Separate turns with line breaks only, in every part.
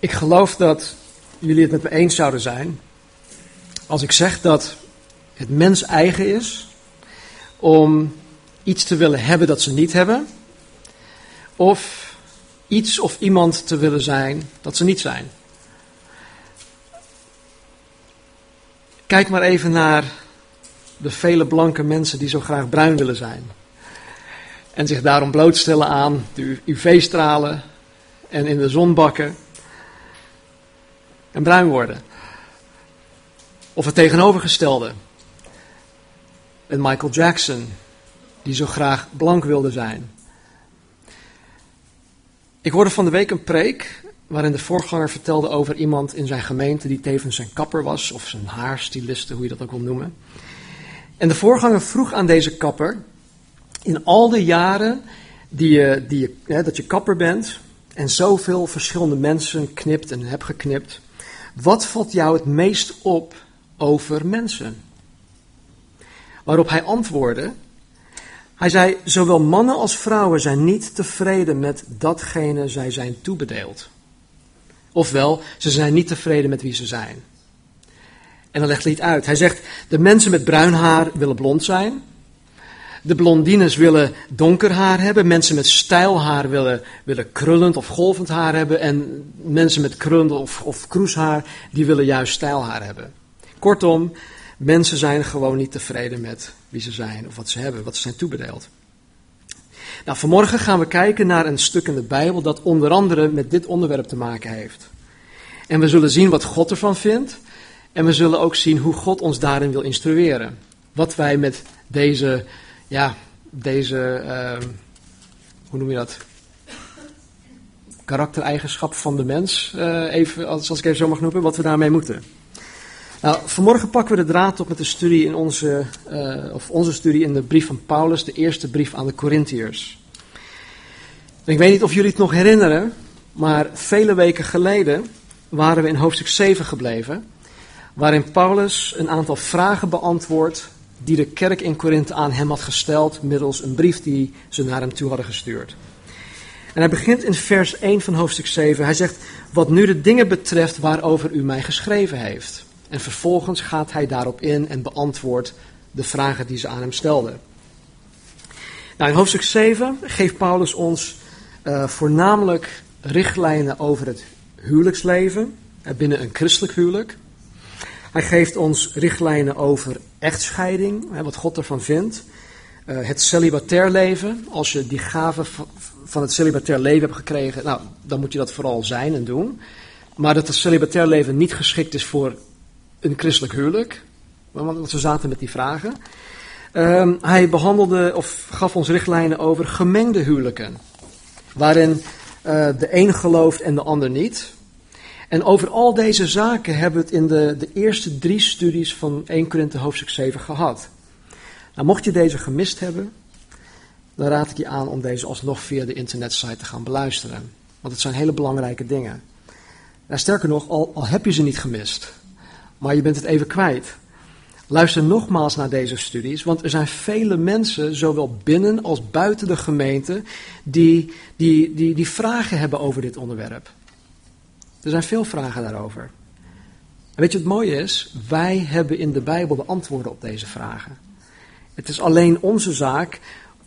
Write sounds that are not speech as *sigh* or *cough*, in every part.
Ik geloof dat jullie het met me eens zouden zijn als ik zeg dat het mens eigen is om iets te willen hebben dat ze niet hebben, of iets of iemand te willen zijn dat ze niet zijn. Kijk maar even naar de vele blanke mensen die zo graag bruin willen zijn. En zich daarom blootstellen aan de UV-stralen en in de zon bakken en bruin worden. Of het tegenovergestelde. En Michael Jackson, die zo graag blank wilde zijn. Ik hoorde van de week een preek waarin de voorganger vertelde over iemand in zijn gemeente die tevens zijn kapper was, of zijn haarstyliste, hoe je dat ook wil noemen. En de voorganger vroeg aan deze kapper, in al de jaren die je, die je, hè, dat je kapper bent en zoveel verschillende mensen knipt en hebt geknipt, wat valt jou het meest op over mensen? Waarop hij antwoordde, hij zei, zowel mannen als vrouwen zijn niet tevreden met datgene zij zijn toebedeeld. Ofwel, ze zijn niet tevreden met wie ze zijn. En dan legt hij het uit. Hij zegt, de mensen met bruin haar willen blond zijn. De blondines willen donker haar hebben. Mensen met stijl haar willen, willen krullend of golvend haar hebben. En mensen met krullend of, of kroeshaar, die willen juist stijlhaar hebben. Kortom, mensen zijn gewoon niet tevreden met wie ze zijn of wat ze hebben, wat ze zijn toebedeeld. Nou, vanmorgen gaan we kijken naar een stuk in de Bijbel dat onder andere met dit onderwerp te maken heeft. En we zullen zien wat God ervan vindt. En we zullen ook zien hoe God ons daarin wil instrueren. Wat wij met deze, ja, deze, uh, hoe noem je dat? Karaktereigenschap van de mens, uh, even, als, als ik even zo mag noemen, wat we daarmee moeten. Nou, vanmorgen pakken we de draad op met de studie in onze, uh, of onze studie in de brief van Paulus, de eerste brief aan de Corinthiërs. Ik weet niet of jullie het nog herinneren, maar vele weken geleden waren we in hoofdstuk 7 gebleven, waarin Paulus een aantal vragen beantwoordt die de kerk in Korinthe aan hem had gesteld middels een brief die ze naar hem toe hadden gestuurd. En hij begint in vers 1 van hoofdstuk 7. Hij zegt, wat nu de dingen betreft waarover u mij geschreven heeft. En vervolgens gaat hij daarop in en beantwoordt de vragen die ze aan hem stelden. Nou, in hoofdstuk 7 geeft Paulus ons uh, voornamelijk richtlijnen over het huwelijksleven uh, binnen een christelijk huwelijk. Hij geeft ons richtlijnen over echtscheiding, hè, wat God ervan vindt. Uh, het celibatair leven, als je die gave van het celibatair leven hebt gekregen, nou, dan moet je dat vooral zijn en doen. Maar dat het celibatair leven niet geschikt is voor een christelijk huwelijk. Want we zaten met die vragen. Uh, hij behandelde of gaf ons richtlijnen over gemengde huwelijken. Waarin uh, de een gelooft en de ander niet. En over al deze zaken hebben we het in de, de eerste drie studies van 1 Korinthe hoofdstuk 7 gehad. Nou, mocht je deze gemist hebben, dan raad ik je aan om deze alsnog via de internetsite te gaan beluisteren. Want het zijn hele belangrijke dingen. Nou, sterker nog, al, al heb je ze niet gemist, maar je bent het even kwijt. Luister nogmaals naar deze studies, want er zijn vele mensen, zowel binnen als buiten de gemeente, die, die, die, die vragen hebben over dit onderwerp. Er zijn veel vragen daarover. En weet je wat mooie is? Wij hebben in de Bijbel de antwoorden op deze vragen. Het is alleen onze zaak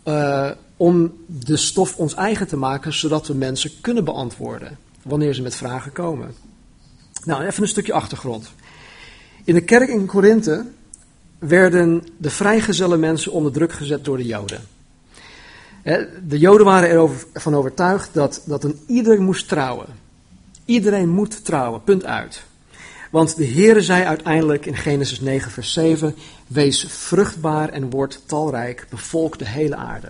uh, om de stof ons eigen te maken, zodat we mensen kunnen beantwoorden wanneer ze met vragen komen. Nou, even een stukje achtergrond. In de kerk in Korinthe werden de vrijgezelle mensen onder druk gezet door de Joden. De Joden waren ervan overtuigd dat, dat een ieder moest trouwen. Iedereen moet trouwen, punt uit. Want de Heere zei uiteindelijk in Genesis 9, vers 7: Wees vruchtbaar en word talrijk, bevolk de hele aarde.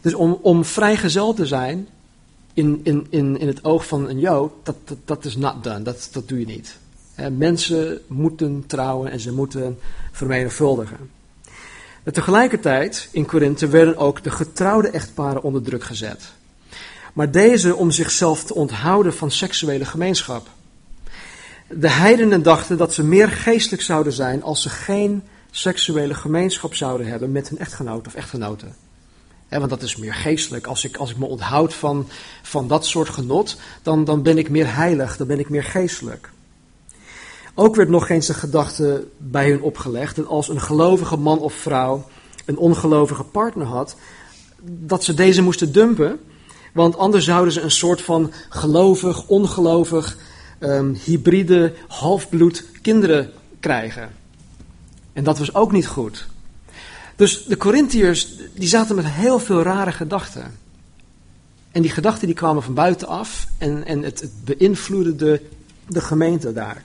Dus om, om vrijgezel te zijn, in, in, in, in het oog van een Jood, dat, dat, dat is not done, dat, dat doe je niet. Mensen moeten trouwen en ze moeten vermenigvuldigen. En tegelijkertijd in Korinthe werden ook de getrouwde echtparen onder druk gezet. Maar deze om zichzelf te onthouden van seksuele gemeenschap. De heidenen dachten dat ze meer geestelijk zouden zijn als ze geen seksuele gemeenschap zouden hebben met hun echtgenoot of echtgenote. want dat is meer geestelijk. Als ik, als ik me onthoud van, van dat soort genot, dan, dan ben ik meer heilig, dan ben ik meer geestelijk. Ook werd nog eens de gedachte bij hun opgelegd dat als een gelovige man of vrouw een ongelovige partner had, dat ze deze moesten dumpen. Want anders zouden ze een soort van gelovig, ongelovig, um, hybride, halfbloed kinderen krijgen. En dat was ook niet goed. Dus de Corinthiërs die zaten met heel veel rare gedachten. En die gedachten die kwamen van buitenaf en, en het, het beïnvloedde de, de gemeente daar.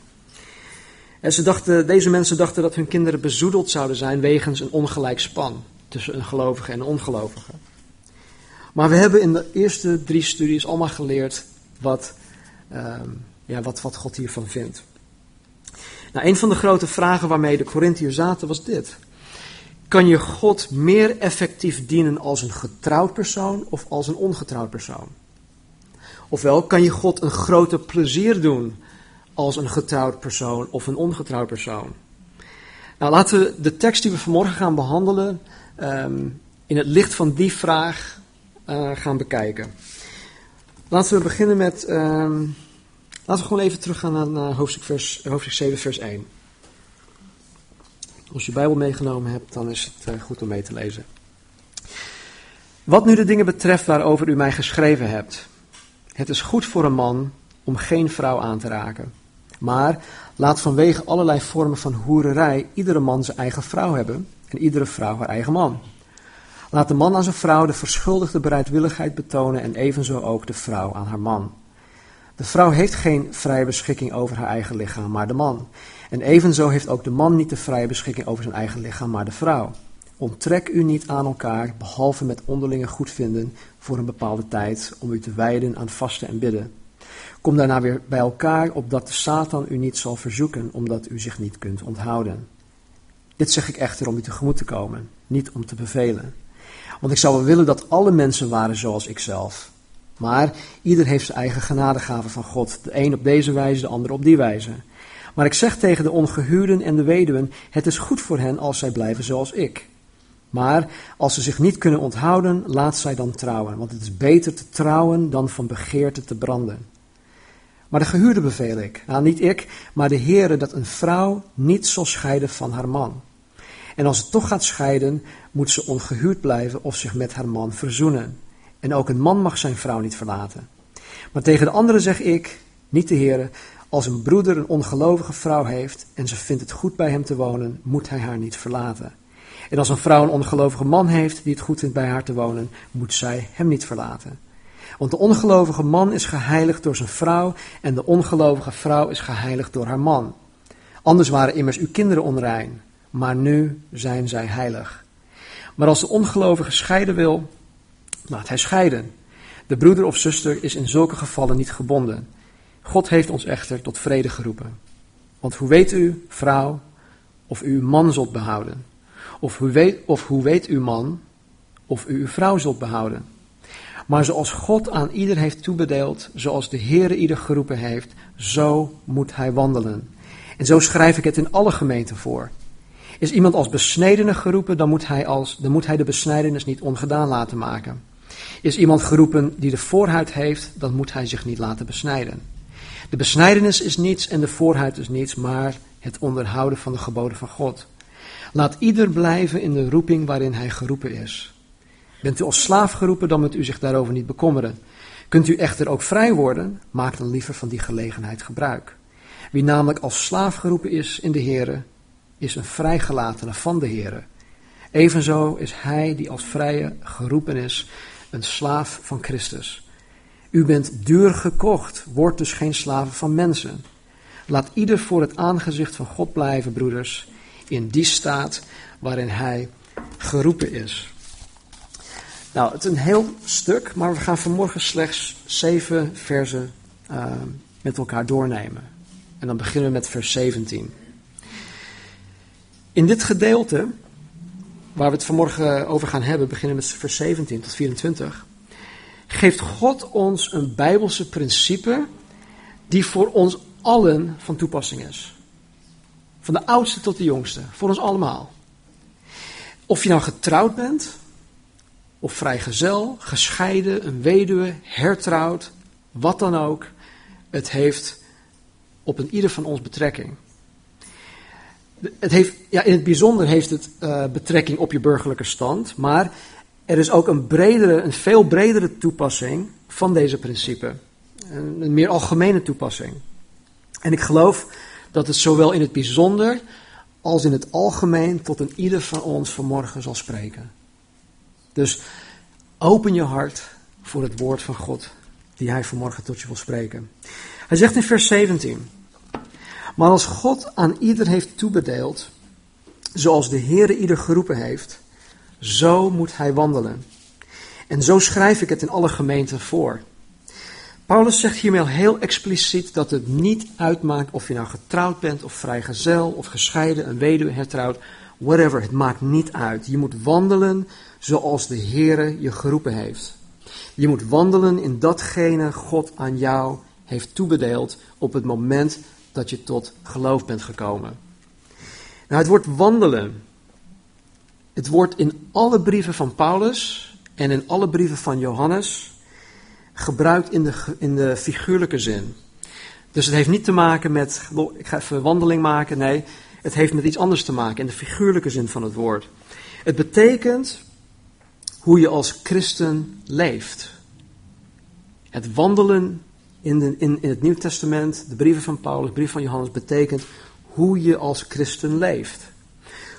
En ze dachten, deze mensen dachten dat hun kinderen bezoedeld zouden zijn wegens een ongelijk span tussen een gelovige en een ongelovige. Maar we hebben in de eerste drie studies allemaal geleerd wat, ehm, ja, wat, wat God hiervan vindt. Nou, een van de grote vragen waarmee de Corinthiërs zaten was dit. Kan je God meer effectief dienen als een getrouwd persoon of als een ongetrouwd persoon? Ofwel, kan je God een groter plezier doen als een getrouwd persoon of een ongetrouwd persoon? Nou, laten we de tekst die we vanmorgen gaan behandelen ehm, in het licht van die vraag uh, gaan bekijken. Laten we beginnen met. Ehm, laten we gewoon even teruggaan naar, hoofdstuk, vers, hoofdstuk 7, vers 1. Als je Bijbel meegenomen hebt, dan is het uh, goed om mee te lezen. Wat nu de dingen betreft waarover u mij geschreven hebt. Het is goed voor een man om geen vrouw aan te raken. Maar laat vanwege allerlei vormen van hoererij iedere man zijn eigen vrouw hebben en iedere vrouw haar eigen man. Laat de man aan zijn vrouw de verschuldigde bereidwilligheid betonen en evenzo ook de vrouw aan haar man. De vrouw heeft geen vrije beschikking over haar eigen lichaam, maar de man. En evenzo heeft ook de man niet de vrije beschikking over zijn eigen lichaam, maar de vrouw. Onttrek u niet aan elkaar, behalve met onderlinge goedvinden voor een bepaalde tijd, om u te wijden aan vasten en bidden. Kom daarna weer bij elkaar, opdat de Satan u niet zal verzoeken, omdat u zich niet kunt onthouden. Dit zeg ik echter om u tegemoet te komen, niet om te bevelen. Want ik zou wel willen dat alle mensen waren zoals ikzelf. Maar ieder heeft zijn eigen genadegave van God. De een op deze wijze, de ander op die wijze. Maar ik zeg tegen de ongehuwden en de weduwen: het is goed voor hen als zij blijven zoals ik. Maar als ze zich niet kunnen onthouden, laat zij dan trouwen. Want het is beter te trouwen dan van begeerte te branden. Maar de gehuurde beveel ik, nou niet ik, maar de Heere, dat een vrouw niet zal scheiden van haar man. En als het toch gaat scheiden, moet ze ongehuwd blijven of zich met haar man verzoenen. En ook een man mag zijn vrouw niet verlaten. Maar tegen de anderen zeg ik, niet de heren, als een broeder een ongelovige vrouw heeft en ze vindt het goed bij hem te wonen, moet hij haar niet verlaten. En als een vrouw een ongelovige man heeft die het goed vindt bij haar te wonen, moet zij hem niet verlaten. Want de ongelovige man is geheiligd door zijn vrouw en de ongelovige vrouw is geheiligd door haar man. Anders waren immers uw kinderen onrein, maar nu zijn zij heilig. Maar als de ongelovige scheiden wil, laat hij scheiden. De broeder of zuster is in zulke gevallen niet gebonden. God heeft ons echter tot vrede geroepen. Want hoe weet u, vrouw, of u uw man zult behouden? Of hoe weet, of hoe weet uw man, of u uw vrouw zult behouden? Maar zoals God aan ieder heeft toebedeeld, zoals de Heere ieder geroepen heeft, zo moet hij wandelen. En zo schrijf ik het in alle gemeenten voor. Is iemand als besnedene geroepen, dan moet, hij als, dan moet hij de besnijdenis niet ongedaan laten maken. Is iemand geroepen die de voorhuid heeft, dan moet hij zich niet laten besnijden. De besnijdenis is niets en de voorhuid is niets, maar het onderhouden van de geboden van God. Laat ieder blijven in de roeping waarin hij geroepen is. Bent u als slaaf geroepen, dan moet u zich daarover niet bekommeren. Kunt u echter ook vrij worden, maak dan liever van die gelegenheid gebruik. Wie namelijk als slaaf geroepen is in de Here, is een vrijgelatene van de Here. Evenzo is hij die als vrije geroepen is, een slaaf van Christus. U bent duur gekocht, word dus geen slaven van mensen. Laat ieder voor het aangezicht van God blijven, broeders, in die staat waarin hij geroepen is. Nou, het is een heel stuk, maar we gaan vanmorgen slechts zeven versen uh, met elkaar doornemen. En dan beginnen we met vers 17. In dit gedeelte, waar we het vanmorgen over gaan hebben, beginnen met vers 17 tot 24, geeft God ons een bijbelse principe die voor ons allen van toepassing is. Van de oudste tot de jongste, voor ons allemaal. Of je nou getrouwd bent, of vrijgezel, gescheiden, een weduwe, hertrouwd, wat dan ook. Het heeft op een ieder van ons betrekking. Het heeft, ja, in het bijzonder heeft het uh, betrekking op je burgerlijke stand, maar er is ook een, bredere, een veel bredere toepassing van deze principe. Een, een meer algemene toepassing. En ik geloof dat het zowel in het bijzonder als in het algemeen tot een ieder van ons vanmorgen zal spreken. Dus open je hart voor het woord van God die hij vanmorgen tot je wil spreken. Hij zegt in vers 17: Maar als God aan ieder heeft toebedeeld, zoals de Heere ieder geroepen heeft, zo moet hij wandelen. En zo schrijf ik het in alle gemeenten voor. Paulus zegt hiermee heel expliciet dat het niet uitmaakt of je nou getrouwd bent of vrijgezel of gescheiden, een weduwe, hertrouwd, whatever. Het maakt niet uit. Je moet wandelen zoals de Heere je geroepen heeft. Je moet wandelen in datgene God aan jou heeft toebedeeld op het moment dat je tot geloof bent gekomen. Nou, het woord wandelen, het wordt in alle brieven van Paulus en in alle brieven van Johannes gebruikt in de, in de figuurlijke zin. Dus het heeft niet te maken met, ik ga even wandeling maken, nee, het heeft met iets anders te maken in de figuurlijke zin van het woord. Het betekent hoe je als christen leeft. Het wandelen in, in, in het Nieuw Testament, de brieven van Paulus, de brief van Johannes, betekent hoe je als christen leeft.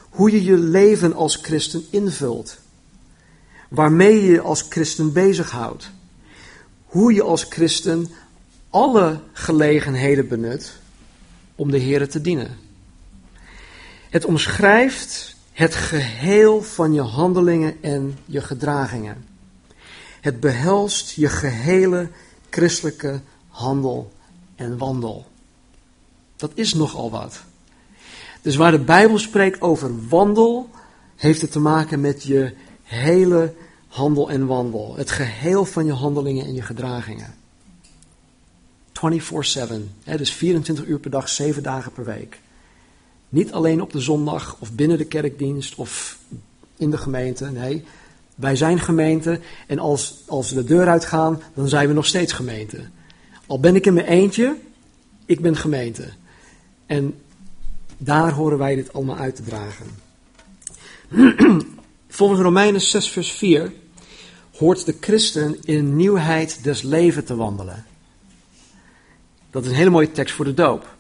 Hoe je je leven als christen invult. Waarmee je je als christen bezighoudt. Hoe je als christen alle gelegenheden benut om de Heer te dienen. Het omschrijft het geheel van je handelingen en je gedragingen. Het behelst je gehele christelijke handel en wandel. Dat is nogal wat. Dus waar de Bijbel spreekt over wandel, heeft het te maken met je hele handel en wandel. Het geheel van je handelingen en je gedragingen. 24-7, dus 24 uur per dag, 7 dagen per week. Niet alleen op de zondag of binnen de kerkdienst of in de gemeente. Nee, wij zijn gemeente en als, als we de deur uitgaan, dan zijn we nog steeds gemeente. Al ben ik in mijn eentje, ik ben gemeente. En daar horen wij dit allemaal uit te dragen. *clears throat* Volgens Romeinen 6, vers 4 hoort de christen in nieuwheid des leven te wandelen. Dat is een hele mooie tekst voor de doop.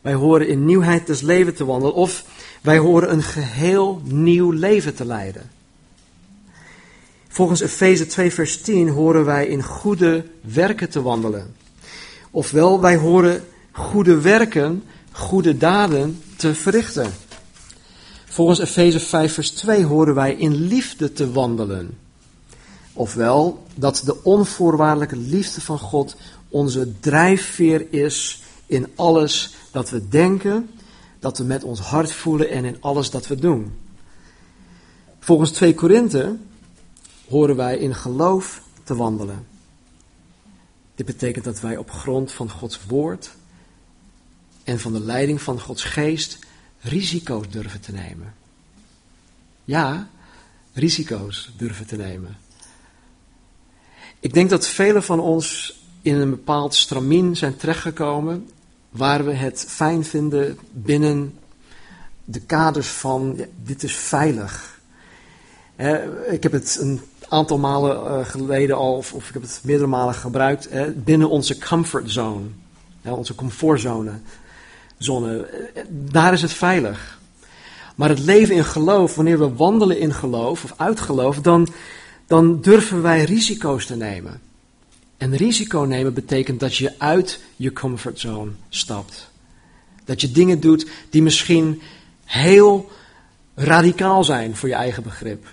Wij horen in nieuwheid des leven te wandelen of wij horen een geheel nieuw leven te leiden. Volgens Efeze 2 vers 10 horen wij in goede werken te wandelen. Ofwel, wij horen goede werken, goede daden te verrichten. Volgens Efeze 5 vers 2 horen wij in liefde te wandelen. Ofwel, dat de onvoorwaardelijke liefde van God onze drijfveer is in alles dat we denken, dat we met ons hart voelen en in alles dat we doen. Volgens 2 Korinthe horen wij in geloof te wandelen. Dit betekent dat wij op grond van Gods woord en van de leiding van Gods geest risico's durven te nemen. Ja, risico's durven te nemen. Ik denk dat velen van ons in een bepaald stramien zijn terechtgekomen waar we het fijn vinden binnen de kaders van dit is veilig. ik heb het een aantal malen uh, geleden al, of, of, ik heb het meerdere malen gebruikt, binnen onze comfort zone, onze comfortzone. Zone, eh, daar is het veilig. Maar het leven in geloof, wanneer we wandelen in geloof of uit geloof, dan, dan durven wij risico's te nemen. En risico nemen betekent dat je uit je comfortzone stapt. Dat je dingen doet die misschien heel radicaal zijn voor je eigen begrip.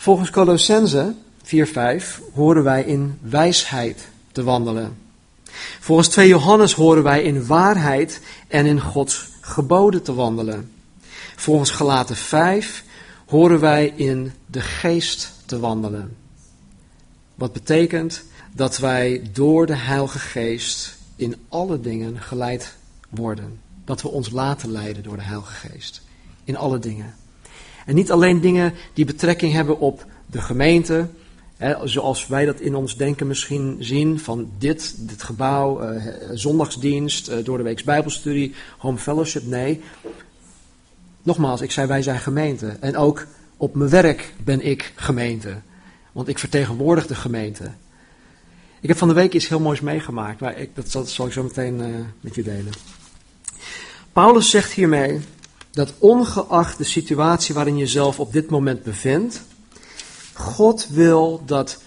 Volgens Colossense 4:5 horen wij in wijsheid te wandelen. Volgens 2 Johannes horen wij in waarheid en in Gods geboden te wandelen. Volgens Galaten 5 horen wij in de geest te wandelen. Wat betekent dat wij door de Heilige Geest in alle dingen geleid worden. Dat we ons laten leiden door de Heilige Geest. In alle dingen. En niet alleen dingen die betrekking hebben op de gemeente, zoals wij dat in ons denken misschien zien, van dit, dit gebouw, eh, zondagsdienst, eh, door de bijbelstudie, home fellowship. Nee, nogmaals, ik zei wij zijn gemeente. En ook op mijn werk ben ik gemeente. Want ik vertegenwoordig de gemeente. Ik heb van de week iets heel moois meegemaakt, maar ik, dat zal, ik zo meteen uh, met je delen. Paulus zegt hiermee dat ongeacht de situatie waarin je zelf op dit moment bevindt, God wil dat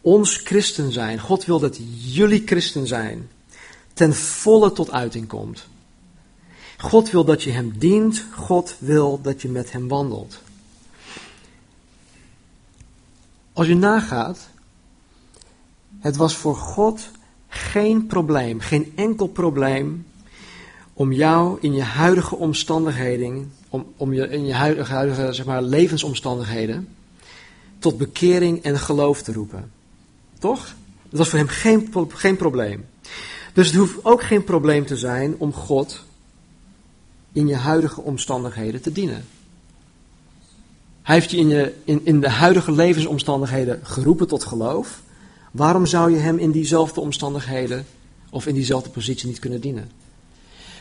ons christen zijn, God wil dat jullie christen zijn, ten volle tot uiting komt. God wil dat je Hem dient, God wil dat je met Hem wandelt. Als je nagaat, het was voor God geen probleem, geen enkel probleem om jou in je huidige omstandigheden, om, om je in je huidige, huidige zeg maar, levensomstandigheden, tot bekering en geloof te roepen. Toch? Dat was voor hem geen, geen probleem. Dus het hoeft ook geen probleem te zijn om God in je huidige omstandigheden te dienen. Hij heeft je in, je in, in de huidige levensomstandigheden geroepen tot geloof. Waarom zou je hem in diezelfde omstandigheden of in diezelfde positie niet kunnen dienen?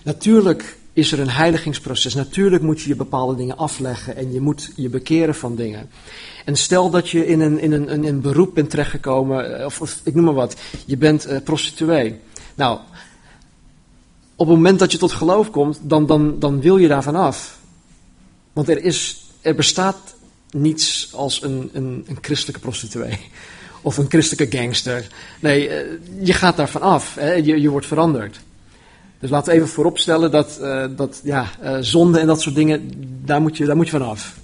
Natuurlijk is er een heiligingsproces. Natuurlijk moet je je bepaalde dingen afleggen en je moet je bekeren van dingen. En stel dat je in een, in een, in een beroep bent terechtgekomen, eh, of, of, ik noem maar wat, je bent uh, prostituee. Nou, op het moment dat je tot geloof komt, dan, dan, dan wil je daarvan af. Want er, is, er bestaat niets als een, een, een christelijke prostituee. Of een christelijke gangster. Nee, uh, je gaat daarvan af. Je, je wordt veranderd. Dus laten we even vooropstellen dat, uh, dat ja, uh, zonde en dat soort dingen, daar moet, je, daar moet je van af.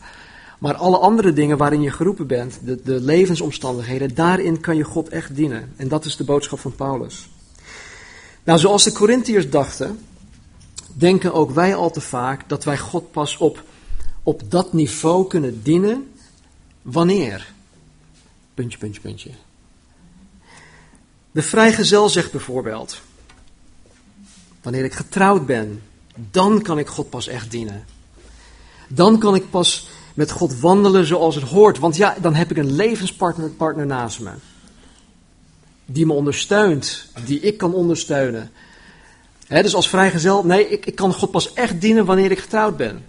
Maar alle andere dingen waarin je geroepen bent, de, de levensomstandigheden, daarin kan je God echt dienen. En dat is de boodschap van Paulus. Nou, zoals de Corinthiërs dachten, denken ook wij al te vaak dat wij God pas op, op dat niveau kunnen dienen. Wanneer? Puntje, puntje, puntje. De vrijgezel zegt bijvoorbeeld: Wanneer ik getrouwd ben, dan kan ik God pas echt dienen. Dan kan ik pas met God wandelen zoals het hoort. Want ja, dan heb ik een levenspartner partner naast me. Die me ondersteunt, die ik kan ondersteunen. dus als vrijgezel, nee, ik, ik kan God pas echt dienen wanneer ik getrouwd ben.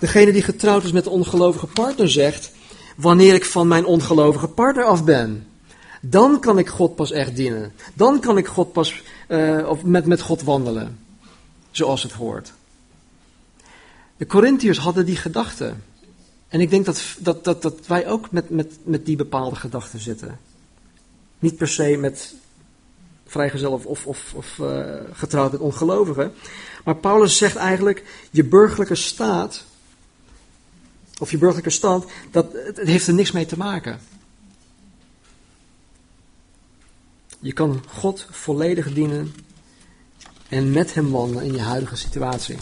Degene die getrouwd is met een ongelovige partner zegt, wanneer ik van mijn ongelovige partner af ben. Dan kan ik God pas echt dienen. Dan kan ik God pas, uh, of met, met God wandelen. Zoals het hoort. De Corinthiërs hadden die gedachte. En ik denk dat, dat, dat, dat wij ook met, met, met die bepaalde gedachten zitten. Niet per se met vrijgezel of, of, of, uh, getrouwd met ongelovigen. Maar Paulus zegt eigenlijk, je burgerlijke staat, of je burgerlijke stand, dat, het heeft er niks mee te maken. Je kan God volledig dienen en met Hem wandelen in je huidige situatie.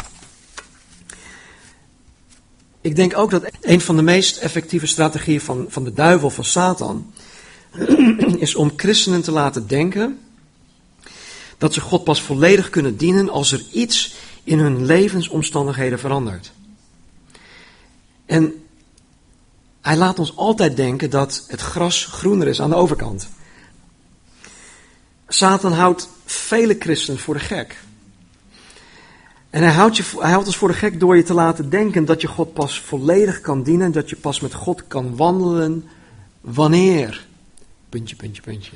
Ik denk ook dat een van de meest effectieve strategieën van, van de duivel, van Satan, *clears throat* is om christenen te laten denken dat ze God pas volledig kunnen dienen als er iets in hun levensomstandigheden verandert. En hij laat ons altijd denken dat het gras groener is aan de overkant. Satan houdt vele christenen voor de gek. En hij houdt, je, hij houdt ons voor de gek door je te laten denken dat je God pas volledig kan dienen, dat je pas met God kan wandelen. Wanneer? Puntje, puntje, puntje.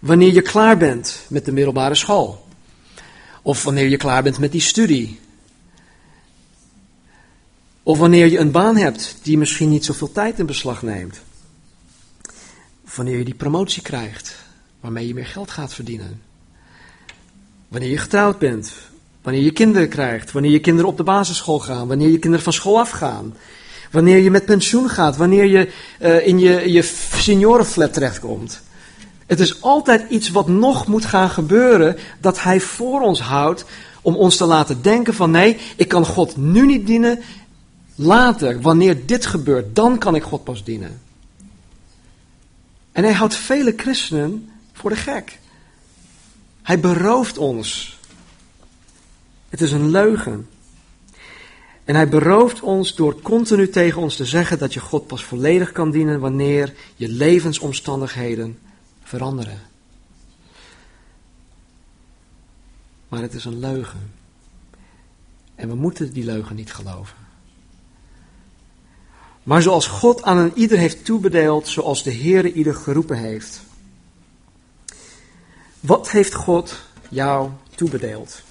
Wanneer je klaar bent met de middelbare school. Of wanneer je klaar bent met die studie. Of wanneer je een baan hebt die misschien niet zoveel tijd in beslag neemt. Wanneer je die promotie krijgt waarmee je meer geld gaat verdienen. Wanneer je getrouwd bent, wanneer je kinderen krijgt, wanneer je kinderen op de basisschool gaan, wanneer je kinderen van school afgaan, wanneer je met pensioen gaat, wanneer je uh, in je, je seniorenflat terechtkomt. Het is altijd iets wat nog moet gaan gebeuren, dat Hij voor ons houdt, om ons te laten denken van nee, ik kan God nu niet dienen, later, wanneer dit gebeurt, dan kan ik God pas dienen. En Hij houdt vele christenen voor de gek. Hij berooft ons. Het is een leugen. En hij berooft ons door continu tegen ons te zeggen dat je God pas volledig kan dienen wanneer je levensomstandigheden veranderen. Maar het is een leugen. En we moeten die leugen niet geloven. Maar zoals God aan een ieder heeft toebedeeld, zoals de Heere ieder geroepen heeft. Wat heeft God jou toebedeeld?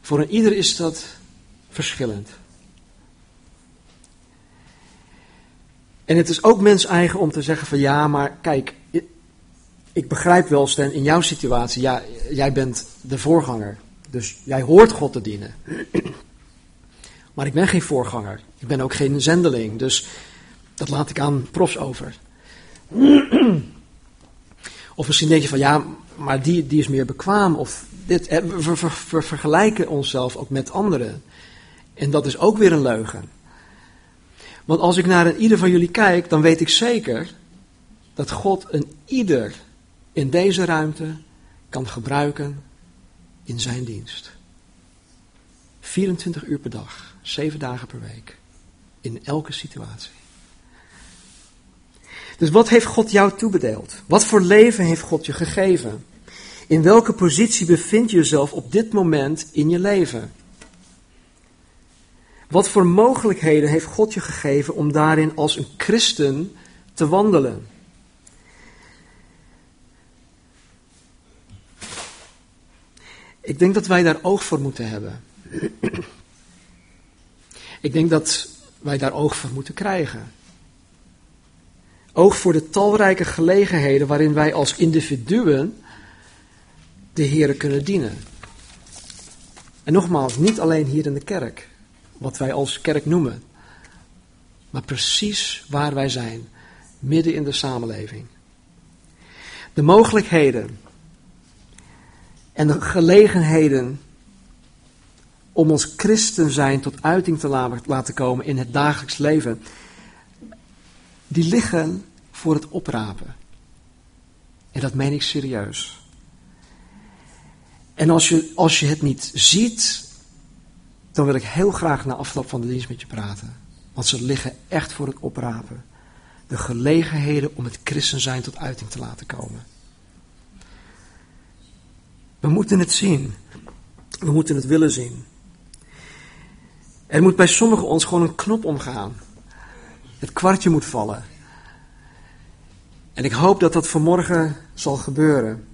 Voor een ieder is dat verschillend. En het is ook mens eigen om te zeggen van ja, maar kijk, ik begrijp wel in jouw situatie, ja, jij bent de voorganger. Dus jij hoort God te dienen. *clears throat* Maar ik ben geen voorganger. Ik ben ook geen zendeling. Dus dat laat ik aan profs over. *clears throat* Of misschien denk je van ja, maar die, die is meer bekwaam. Of dit. We, we vergelijken onszelf ook met anderen. En dat is ook weer een leugen. Want als ik naar een ieder van jullie kijk, dan weet ik zeker dat God een ieder in deze ruimte kan gebruiken in zijn dienst. 24 uur per dag, 7 dagen per week, in elke situatie. Dus wat heeft God jou toebedeeld? Wat voor leven heeft God je gegeven? In welke positie bevind je jezelf op dit moment in je leven? Wat voor mogelijkheden heeft God je gegeven om daarin als een christen te wandelen? Ik denk dat wij daar oog voor moeten hebben. Ik denk dat wij daar oog voor moeten krijgen. Oog voor de talrijke gelegenheden waarin wij als individuen de Heer kunnen dienen. En nogmaals, niet alleen hier in de kerk, wat wij als kerk noemen, maar precies waar wij zijn, midden in de samenleving. De mogelijkheden en de gelegenheden om ons christen zijn tot uiting te laten komen in het dagelijks leven, die liggen voor het oprapen. En dat meen ik serieus. En als je, als je het niet ziet, dan wil ik heel graag na afloop van de dienst met je praten. Want ze liggen echt voor het oprapen. De gelegenheden om het christen zijn tot uiting te laten komen. We moeten het zien. We moeten het willen zien. Er moet bij sommigen ons gewoon een knop omgaan. Het kwartje moet vallen. En ik hoop dat dat vanmorgen zal gebeuren.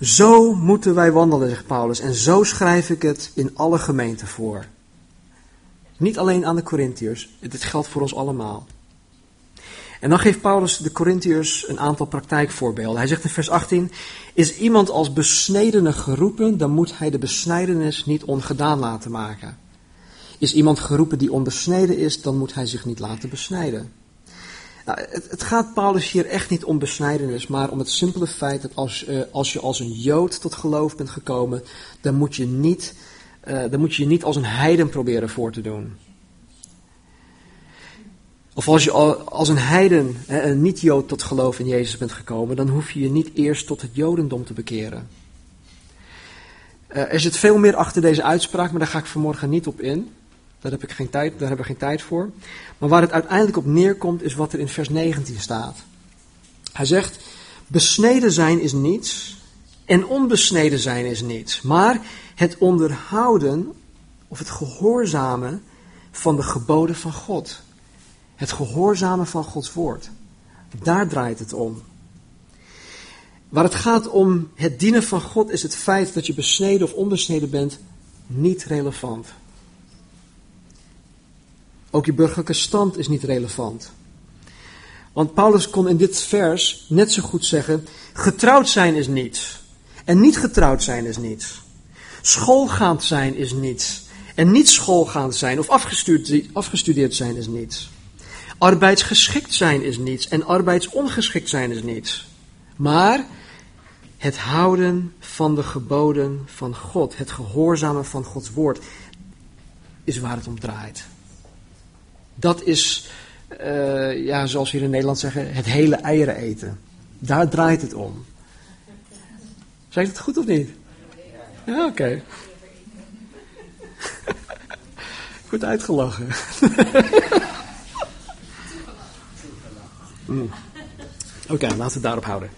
Zo moeten wij wandelen, zegt Paulus. En zo schrijf ik het in alle gemeenten voor. Niet alleen aan de Corinthiërs, dit geldt voor ons allemaal. En dan geeft Paulus de Corinthiërs een aantal praktijkvoorbeelden. Hij zegt in vers 18: Is iemand als besnedene geroepen, dan moet hij de besnijdenis niet ongedaan laten maken. Is iemand geroepen die onbesneden is, dan moet hij zich niet laten besnijden. Nou, het, gaat Paulus hier echt niet om besnijdenis, maar om het simpele feit dat als, uh, als je als een Jood tot geloof bent gekomen, dan moet je, niet, uh, dan moet je je niet als een heiden proberen voor te doen. Of als je als een heiden, een niet-Jood tot geloof in Jezus bent gekomen, dan hoef je je niet eerst tot het Jodendom te bekeren. Uh, er zit veel meer achter deze uitspraak, maar daar ga ik vanmorgen niet op in. Daar, heb ik geen tijd, daar hebben we geen tijd voor. Maar waar het uiteindelijk op neerkomt, is wat er in vers 19 staat. Hij zegt: Besneden zijn is niets en onbesneden zijn is niets. Maar het onderhouden of het gehoorzamen van de geboden van God. Het gehoorzamen van Gods woord. Daar draait het om. Waar het gaat om het dienen van God is het feit dat je besneden of onbesneden bent niet relevant. Ook je burgerlijke stand is niet relevant. Want Paulus kon in dit vers net zo goed zeggen: getrouwd zijn is niets. En niet getrouwd zijn is niets. Schoolgaand zijn is niets. En niet schoolgaand zijn of afgestudeerd zijn is niets. Arbeidsgeschikt zijn is niets. En arbeidsongeschikt zijn is niets. Maar het houden van de geboden van God, het gehoorzamen van Gods woord, is waar het om draait. Dat is, uh, ja, zoals we hier in Nederland zeggen, het hele eieren eten. Daar draait het om. Zeg ik het goed of niet? Ja, oké. *laughs* Ik word uitgelachen. *laughs* mm. Oké, laten we het daarop houden.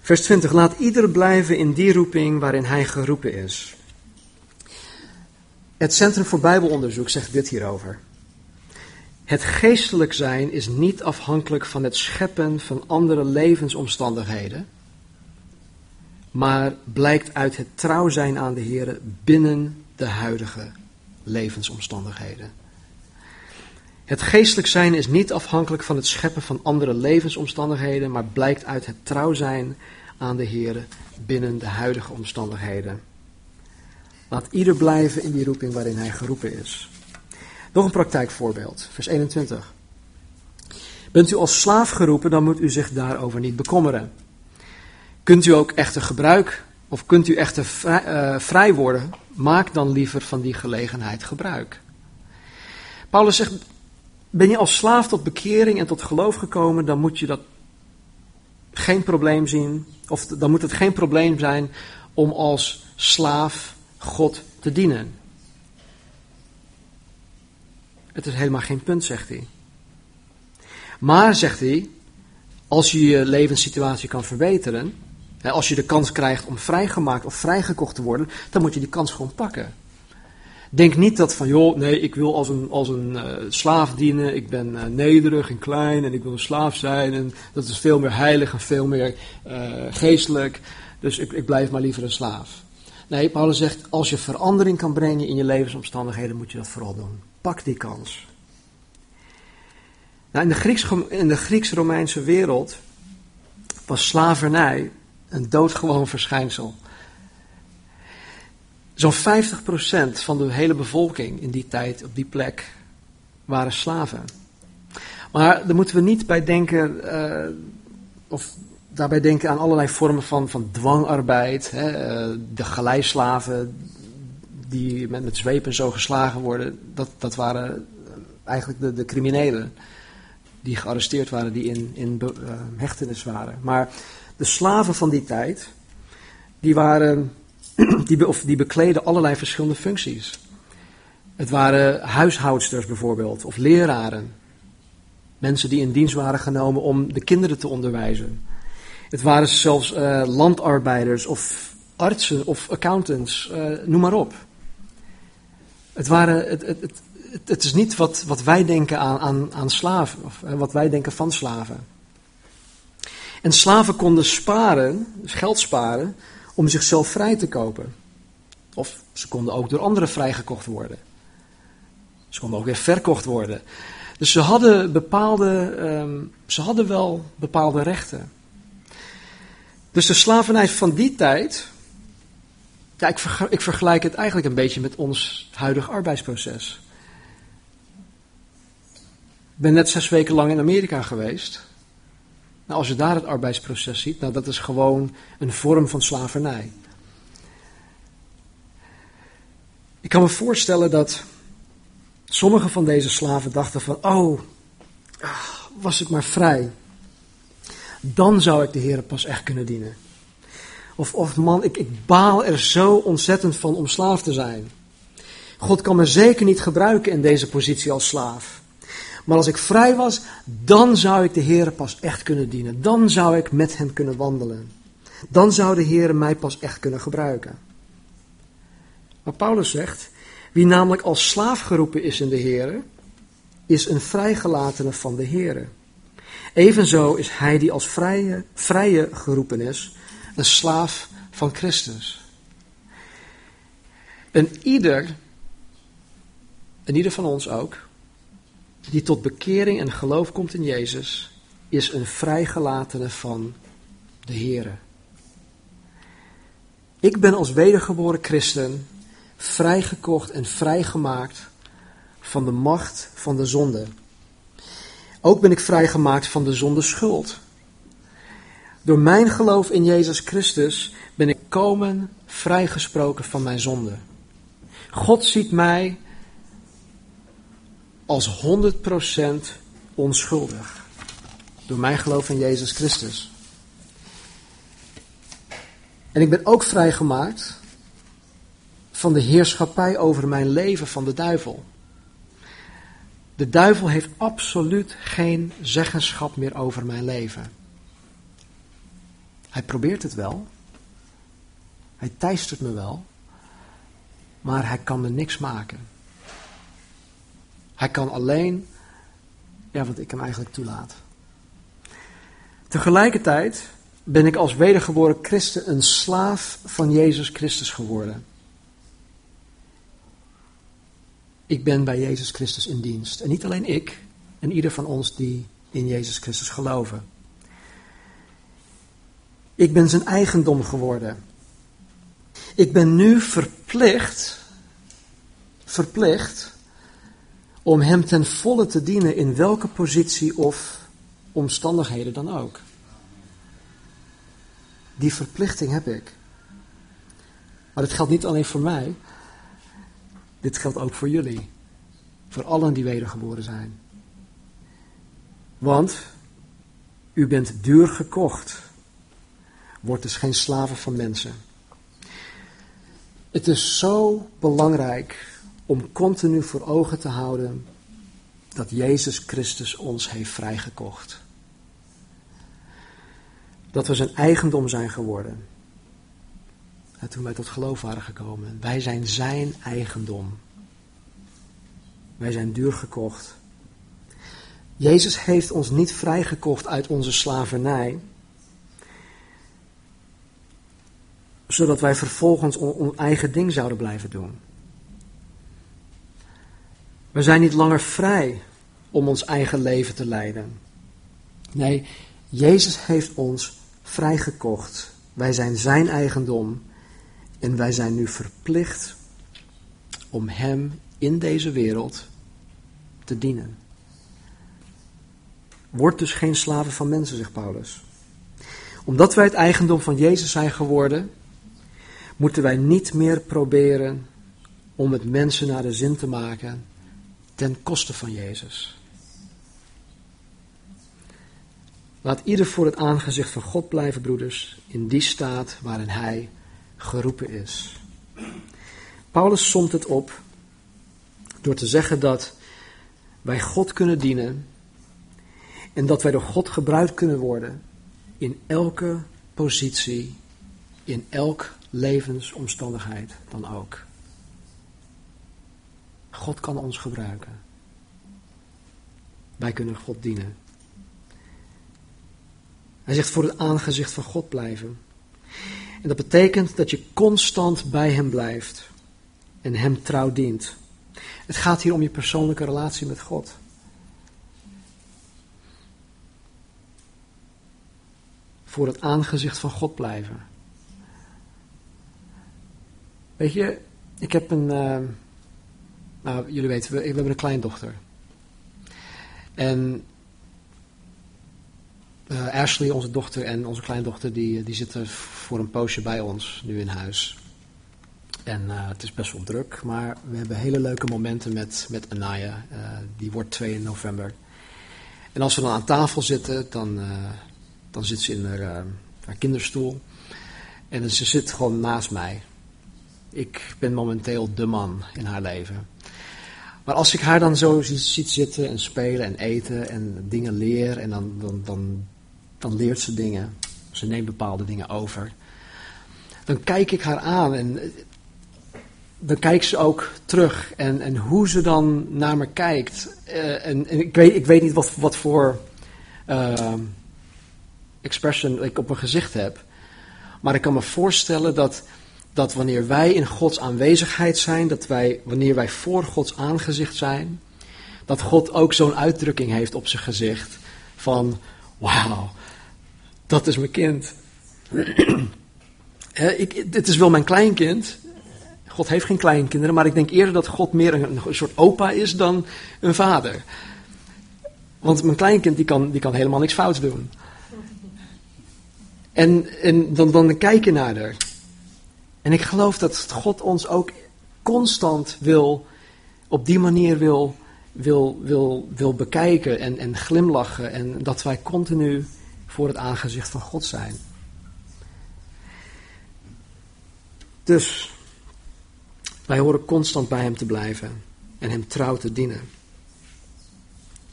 Vers 20. Laat ieder blijven in die roeping waarin hij geroepen is. Het Centrum voor Bijbelonderzoek zegt dit hierover. Het geestelijk zijn is niet afhankelijk van het scheppen van andere levensomstandigheden, maar blijkt uit het trouw zijn aan de Heer binnen de huidige levensomstandigheden. Het geestelijk zijn is niet afhankelijk van het scheppen van andere levensomstandigheden, maar blijkt uit het trouw zijn aan de Heer binnen de huidige omstandigheden. Laat ieder blijven in die roeping waarin hij geroepen is. Nog een praktijkvoorbeeld, vers 21. Bent u als slaaf geroepen, dan moet u zich daarover niet bekommeren. Kunt u ook echter gebruik, of kunt u echter vrij, uh, vrij worden, maak dan liever van die gelegenheid gebruik. Paulus zegt, ben je als slaaf tot bekering en tot geloof gekomen, dan moet je dat geen probleem zien, of dan moet het geen probleem zijn om als slaaf God te dienen. Het is helemaal geen punt, zegt hij. Maar, zegt hij, als je je levenssituatie kan verbeteren, als je de kans krijgt om vrijgemaakt of vrijgekocht te worden, dan moet je die kans gewoon pakken. Denk niet dat van, joh, nee, ik wil als een, als een uh, slaaf dienen, ik ben uh, nederig en klein en ik wil een slaaf zijn en dat is veel meer heilig en veel meer uh, geestelijk, dus ik, ik blijf maar liever een slaaf. Nee, Paulus zegt, als je verandering kan brengen in je levensomstandigheden, moet je dat vooral doen. Pak die kans. Nou, in de, Grieks, in de Grieks-Romeinse wereld was slavernij een doodgewoon verschijnsel. Zo'n 50% van de hele bevolking in die tijd op die plek waren slaven. Maar daar moeten we niet bij denken, uh, of daarbij denken aan allerlei vormen van, van dwangarbeid. Hè, uh, de galeislaven die met, met zweep zo geslagen worden, dat, dat waren eigenlijk de, de criminelen die gearresteerd waren, die in, in uh, hechtenis waren. Maar de slaven van die tijd, die waren *clears throat* die, of die bekleden allerlei verschillende functies. Het waren huishoudsters bijvoorbeeld, of leraren. Mensen die in dienst waren genomen om de kinderen te onderwijzen. Het waren zelfs uh, landarbeiders of artsen of accountants, uh, noem maar op. Het, waren, het, het, het, het, is niet wat, wat wij denken aan, aan, aan slaven, of uh, wat wij denken van slaven. En slaven konden sparen, dus geld sparen, om zichzelf vrij te kopen. Of ze konden ook door anderen vrijgekocht worden. Ze konden ook weer verkocht worden. Dus ze hadden bepaalde, um, ze hadden wel bepaalde rechten. Dus de slavernij van die tijd, ja, ik, ver, ik vergelijk het eigenlijk een beetje met ons huidige arbeidsproces. Ik ben net zes weken lang in Amerika geweest. Nou, als je daar het arbeidsproces ziet, nou, dat is gewoon een vorm van slavernij. Ik kan me voorstellen dat sommige van deze slaven dachten van, oh, was ik maar vrij. Dan zou ik de Heer pas echt kunnen dienen. Of, of man, ik, ik baal er zo ontzettend van om slaaf te zijn. God kan me zeker niet gebruiken in deze positie als slaaf. Maar als ik vrij was, dan zou ik de Heer pas echt kunnen dienen. Dan zou ik met hem kunnen wandelen. Dan zou de Heer mij pas echt kunnen gebruiken. Maar Paulus zegt, wie namelijk als slaaf geroepen is in de Heer, is een vrijgelatene van de Heer. Evenzo is hij die als vrije, vrije geroepen is, een slaaf van Christus. En ieder, en ieder van ons ook, die tot bekering en geloof komt in Jezus, is een vrijgelatene van de Here. Ik ben als wedergeboren christen vrijgekocht en vrijgemaakt van de macht van de zonde. Ook ben ik vrijgemaakt van de zonde schuld. Door mijn geloof in Jezus Christus ben ik komen vrijgesproken van mijn zonde. God ziet mij als 100% onschuldig. Door mijn geloof in Jezus Christus. En ik ben ook vrijgemaakt van de heerschappij over mijn leven van de duivel. De duivel heeft absoluut geen zeggenschap meer over mijn leven. Hij probeert het wel. Hij teistert me wel. Maar hij kan me niks maken. Hij kan alleen, ja, wat ik hem eigenlijk toelaat. Tegelijkertijd ben ik als wedergeboren christen een slaaf van Jezus Christus geworden. Ik ben bij Jezus Christus in dienst. En niet alleen ik en ieder van ons die in Jezus Christus geloven. Ik ben zijn eigendom geworden. Ik ben nu verplicht, verplicht om hem ten volle te dienen in welke positie of omstandigheden dan ook. Die verplichting heb ik. Maar het geldt niet alleen voor mij, dit geldt ook voor jullie. Voor allen die wedergeboren zijn. Want u bent duur gekocht. Word dus geen slaven van mensen. Het is zo belangrijk om continu voor ogen te houden dat Jezus Christus ons heeft vrijgekocht. Dat we zijn eigendom zijn geworden. En toen wij tot geloof waren gekomen. Wij zijn zijn eigendom. Wij zijn duur gekocht. Jezus heeft ons niet vrijgekocht uit onze slavernij. Zodat wij vervolgens ons eigen ding zouden blijven doen. We zijn niet langer vrij om ons eigen leven te leiden. Nee, Jezus heeft ons vrijgekocht. Wij zijn zijn eigendom en wij zijn nu verplicht om Hem in deze wereld te dienen. Word dus geen slaven van mensen, zegt Paulus. Omdat wij het eigendom van Jezus zijn geworden, moeten wij niet meer proberen om het mensen naar de zin te maken ten koste van Jezus. Laat ieder voor het aangezicht van God blijven, broeders, in die staat waarin Hij geroepen is. Paulus somt het op door te zeggen dat wij God kunnen dienen en dat wij door God gebruikt kunnen worden in elke positie, in elk levensomstandigheid dan ook. God kan ons gebruiken. Wij kunnen God dienen. Hij zegt voor het aangezicht van God blijven. En dat betekent dat je constant bij Hem blijft en Hem trouw dient. Het gaat hier om je persoonlijke relatie met God. Voor het aangezicht van God blijven. Weet je, ik heb een. Uh, nou, jullie weten, we, we hebben een kleindochter. En uh, Ashley, onze dochter, en onze kleindochter, die, die zitten voor een poosje bij ons nu in huis. En uh, het is best wel druk, maar we hebben hele leuke momenten met, met Anaya. Die wordt 2 in november. En als we dan aan tafel zitten, dan, dan zit ze in haar, haar kinderstoel. En ze zit gewoon naast mij. Ik ben momenteel de man in haar leven. Maar als ik haar dan zo ziet zitten en spelen en eten en dingen leer, en dan, dan, dan, dan leert ze dingen. Ze neemt bepaalde dingen over. Dan kijk ik haar aan en dan kijkt ze ook terug. En, en hoe ze dan naar me kijkt. Uh, en, en ik, weet, ik weet niet wat, wat voor uh, expression ik op mijn gezicht heb. Maar ik kan me voorstellen dat, dat wanneer wij in Gods aanwezigheid zijn, dat wij, wanneer wij voor Gods aangezicht zijn, dat God ook zo'n uitdrukking heeft op zijn gezicht van, wauw, dat is mijn kind. *clears throat* ik, het is wel mijn kleinkind. God heeft geen kleinkinderen, maar ik denk eerder dat God meer een, een soort opa is dan een vader. Want mijn kleinkind die kan, die kan helemaal niks fout doen. En, en dan, dan kijk je naar haar. En ik geloof dat God ons ook constant wil, op die manier wil, wil, wil, wil bekijken en, en glimlachen. En dat wij continu voor het aangezicht van God zijn. Dus, Wij horen constant bij Hem te blijven en Hem trouw te dienen.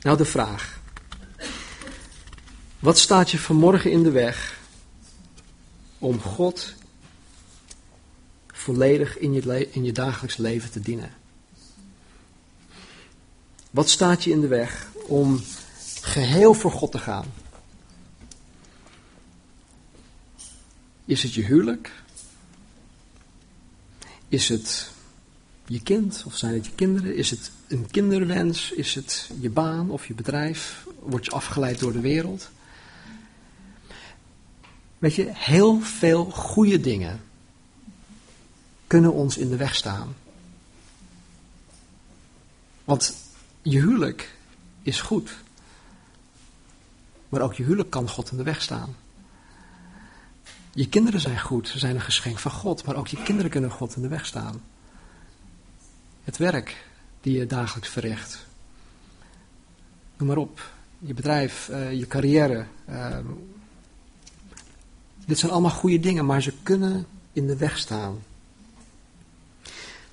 Nou de vraag. Wat staat je vanmorgen in de weg om God volledig in je, in je dagelijks leven te dienen? Wat staat je in de weg om geheel voor God te gaan? Is het je huwelijk? Is het je kind of zijn het je kinderen? Is het een kinderwens? Is het je baan of je bedrijf? Word je afgeleid door de wereld? Weet je, heel veel goede dingen kunnen ons in de weg staan. Want je huwelijk is goed. Maar ook je huwelijk kan God in de weg staan. Je kinderen zijn goed, ze zijn een geschenk van God, maar ook je kinderen kunnen God in de weg staan. Het werk die je dagelijks verricht. Noem maar op. Je bedrijf, uh, je carrière. Uh, dit zijn allemaal goede dingen, maar ze kunnen in de weg staan.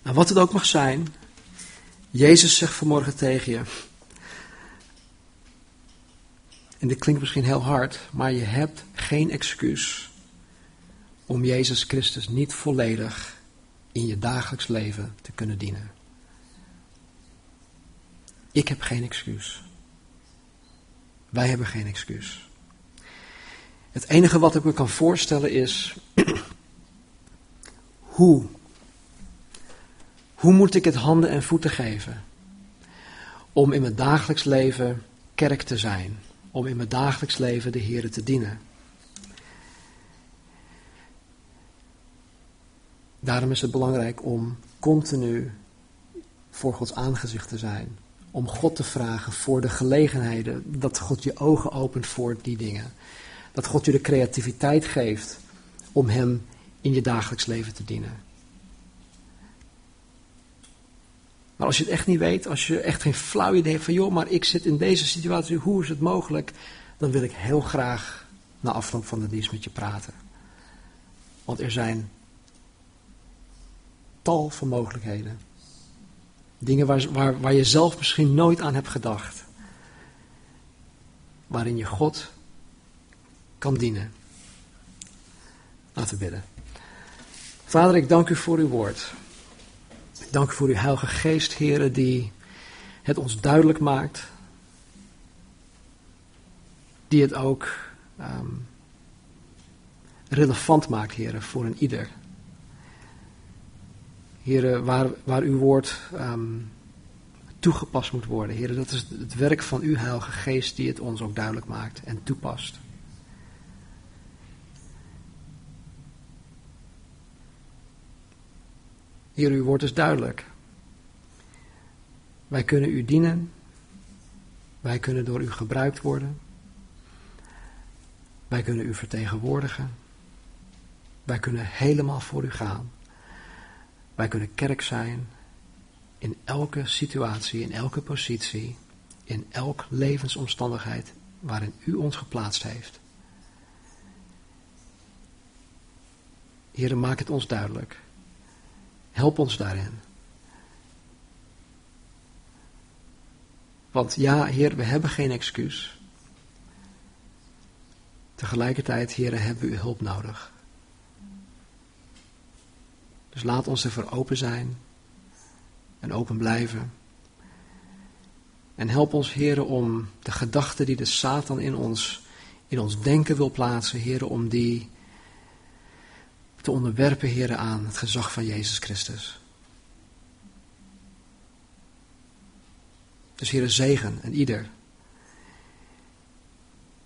Nou, wat het ook mag zijn, Jezus zegt vanmorgen tegen je. En dit klinkt misschien heel hard, maar je hebt geen excuus om Jezus Christus niet volledig in je dagelijks leven te kunnen dienen. Ik heb geen excuus. Wij hebben geen excuus. Het enige wat ik me kan voorstellen is, *clears throat* hoe? Hoe moet ik het handen en voeten geven? Om in mijn dagelijks leven kerk te zijn. Om in mijn dagelijks leven de Heer te dienen. Daarom is het belangrijk om continu voor Gods aangezicht te zijn. Om God te vragen voor de gelegenheden. Dat God je ogen opent voor die dingen. Dat God je de creativiteit geeft om Hem in je dagelijks leven te dienen. Maar als je het echt niet weet, als je echt geen flauw idee hebt van joh, maar ik zit in deze situatie, hoe is het mogelijk? Dan wil ik heel graag na afloop van de dienst met je praten. Want er zijn tal van mogelijkheden. Dingen waar, waar, waar je zelf misschien nooit aan hebt gedacht. Waarin je God kan dienen. Laten we bidden. Vader, ik dank u voor uw woord. Ik dank u voor uw Heilige Geest, heren, die het ons duidelijk maakt. Die het ook um, relevant maakt, heren, voor een ieder. Heren, waar, waar uw woord um, toegepast moet worden. Heren, dat is het werk van uw Heilige Geest die het ons ook duidelijk maakt en toepast. Heer, uw woord is duidelijk. Wij kunnen u dienen. Wij kunnen door u gebruikt worden. Wij kunnen u vertegenwoordigen. Wij kunnen helemaal voor u gaan. Wij kunnen kerk zijn in elke situatie, in elke positie, in elke levensomstandigheid waarin u ons geplaatst heeft. Heer, maak het ons duidelijk. Help ons daarin. Want ja, Heer, we hebben geen excuus. Tegelijkertijd, Heer, hebben we uw hulp nodig. Dus laat ons ervoor open zijn en open blijven. En help ons, Heer, om de gedachten die de Satan in ons, in ons denken wil plaatsen, Heer, om die te onderwerpen, Heer, aan het gezag van Jezus Christus. Dus Heer, zegen en ieder.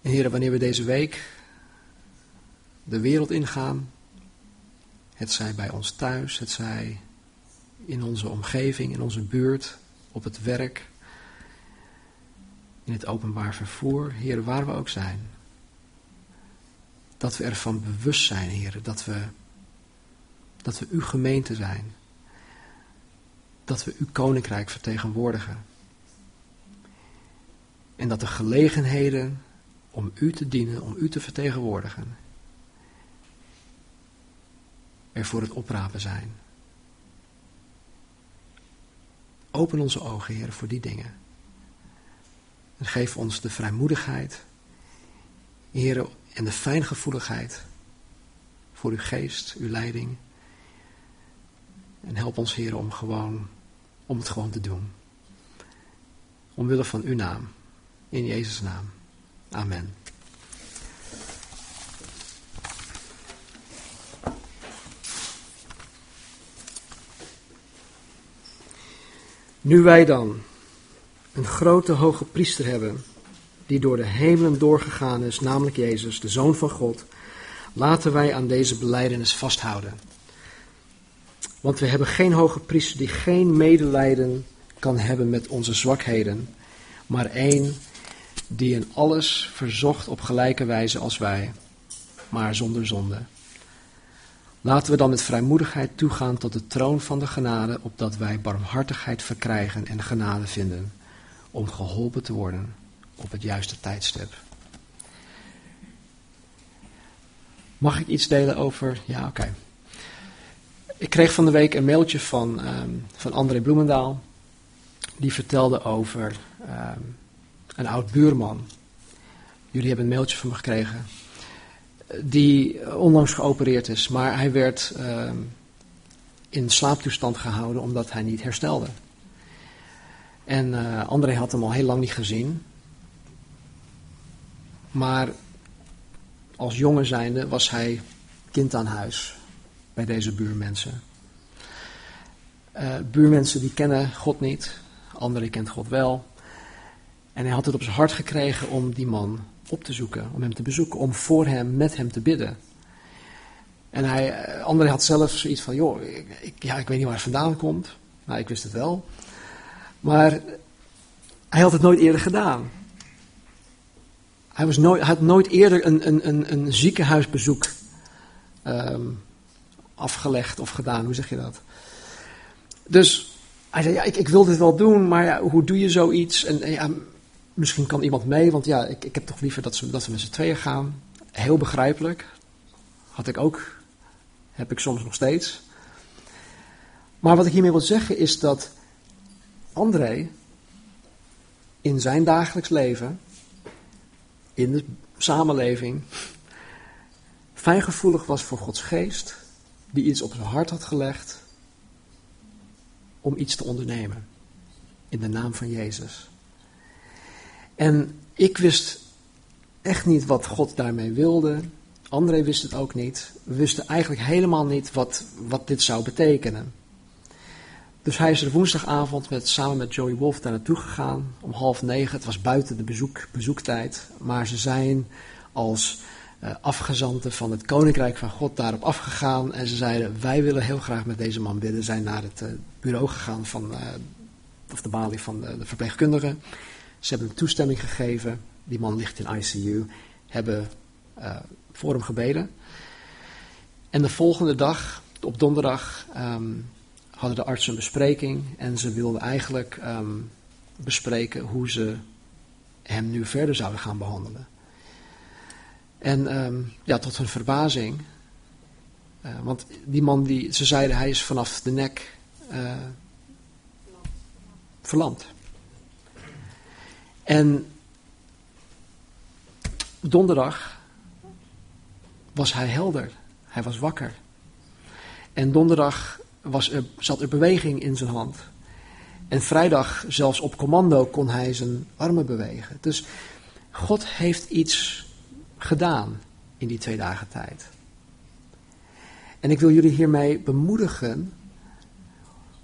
En Heer, wanneer we deze week de wereld ingaan, het zij bij ons thuis, het zij in onze omgeving, in onze buurt, op het werk, in het openbaar vervoer, Heer, waar we ook zijn. Dat we ervan bewust zijn, Heer, dat we dat we uw gemeente zijn. Dat we uw koninkrijk vertegenwoordigen. En dat de gelegenheden om u te dienen, om u te vertegenwoordigen, er voor het oprapen zijn. Open onze ogen, Heer, voor die dingen. En geef ons de vrijmoedigheid, Heer, en de fijngevoeligheid voor uw geest, uw leiding. En help ons, Heer, om, gewoon, om het gewoon te doen. Omwille van uw naam. In Jezus' naam. Amen. Nu wij dan een grote hoge priester hebben, die door de hemelen doorgegaan is, namelijk Jezus, de Zoon van God, laten wij aan deze beleidenis vasthouden. Want we hebben geen hoge priester die geen medelijden kan hebben met onze zwakheden, maar één die in alles verzocht op gelijke wijze als wij, maar zonder zonde. Laten we dan met vrijmoedigheid toegaan tot de troon van de genade, opdat wij barmhartigheid verkrijgen en genade vinden, om geholpen te worden op het juiste tijdstip. Mag ik iets delen over. Ja, oké. Ik kreeg van de week een mailtje van, um, van André Bloemendaal. Die vertelde over um, een oud buurman. Jullie hebben een mailtje van me gekregen. Die onlangs geopereerd is, maar hij werd um, in slaaptoestand gehouden omdat hij niet herstelde. En uh, André had hem al heel lang niet gezien. Maar als jongen zijnde was hij kind aan huis bij deze buurmensen. Uh, buurmensen die kennen God niet, anderen kent God wel. En hij had het op zijn hart gekregen om die man op te zoeken, om hem te bezoeken, om voor hem, met hem te bidden. En hij, eh, André had zelf zoiets van, joh, ik, ja, ik weet niet waar het vandaan komt. Nou, ik wist het wel. Maar hij had het nooit eerder gedaan. Hij, was nooit, had nooit eerder een, een, een, een ziekenhuisbezoek um, afgelegd of gedaan. Hoe zeg je dat? Dus hij zei, ja, ik, ik wil dit wel doen, maar ja, hoe doe je zoiets? En ja, misschien kan iemand mee, want ja, ik, ik heb toch liever dat, ze, dat we met z'n tweeën gaan. Heel begrijpelijk. Had ik ook. Heb ik soms nog steeds. Maar wat ik hiermee wil zeggen is dat André in zijn dagelijks leven in de samenleving fijngevoelig was voor Gods geest, die iets op zijn hart had gelegd om iets te ondernemen in de naam van Jezus. En ik wist echt niet wat God daarmee wilde. André wist het ook niet. We wisten eigenlijk helemaal niet wat, wat dit zou betekenen. Dus hij is er woensdagavond met, samen met Joey Wolf daar naartoe gegaan. Om half negen. Het was buiten de bezoek, bezoektijd. Maar ze zijn als uh, afgezanten van het Koninkrijk van God daarop afgegaan. En ze zeiden, wij willen heel graag met deze man bidden. Zijn naar het uh, bureau gegaan van, uh, of de balie van de, de. Ze hebben hem toestemming gegeven. Die man ligt in ICU. Hebben voor hem gebeden. En de volgende dag, op donderdag... Um, hadden de artsen een bespreking en ze wilden eigenlijk um, bespreken hoe ze hem nu verder zouden gaan behandelen. En um, ja, tot hun verbazing, uh, want die man die, ze zeiden hij is vanaf de nek uh, verlamd. En donderdag was hij helder, hij was wakker. En donderdag was er, zat er beweging in zijn hand. En vrijdag, zelfs op commando, kon hij zijn armen bewegen. Dus God heeft iets gedaan in die twee dagen tijd. En ik wil jullie hiermee bemoedigen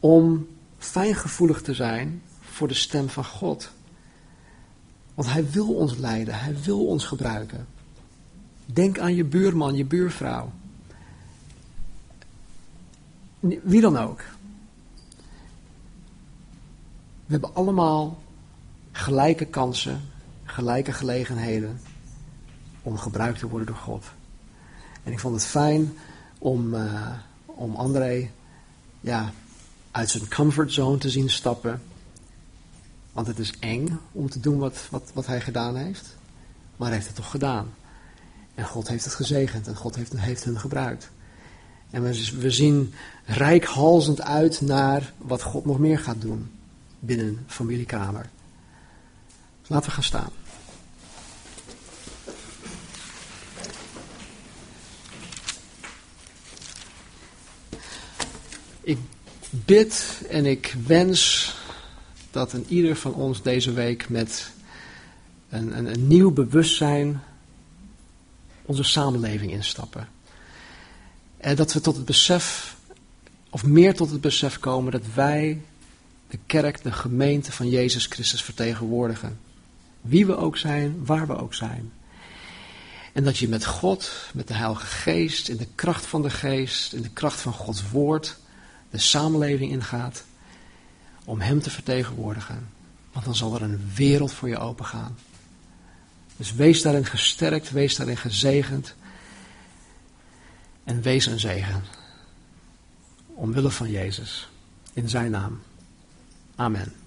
om fijngevoelig te zijn voor de stem van God. Want hij wil ons leiden, hij wil ons gebruiken. Denk aan je buurman, je buurvrouw. Wie dan ook. We hebben allemaal gelijke kansen, gelijke gelegenheden om gebruikt te worden door God. En ik vond het fijn om, uh, om André ja, uit zijn comfortzone te zien stappen. Want het is eng om te doen wat, wat, wat hij gedaan heeft. Maar hij heeft het toch gedaan. En God heeft het gezegend en God heeft, heeft hen gebruikt. En we, zien rijkhalzend uit naar wat God nog meer gaat doen. binnen familiekamer. Laten we gaan staan. Ik bid en ik wens dat een ieder van ons deze week met een, een, een nieuw bewustzijn onze samenleving instappen. En dat we tot het besef, of meer tot het besef komen, dat wij de kerk, de gemeente van Jezus Christus vertegenwoordigen. Wie we ook zijn, waar we ook zijn. En dat je met God, met de Heilige Geest, in de kracht van de Geest, in de kracht van Gods Woord, de samenleving ingaat om Hem te vertegenwoordigen. Want dan zal er een wereld voor je opengaan. Dus wees daarin gesterkt, wees daarin gezegend. En wees een zegen. Omwille van Jezus. In zijn naam. Amen.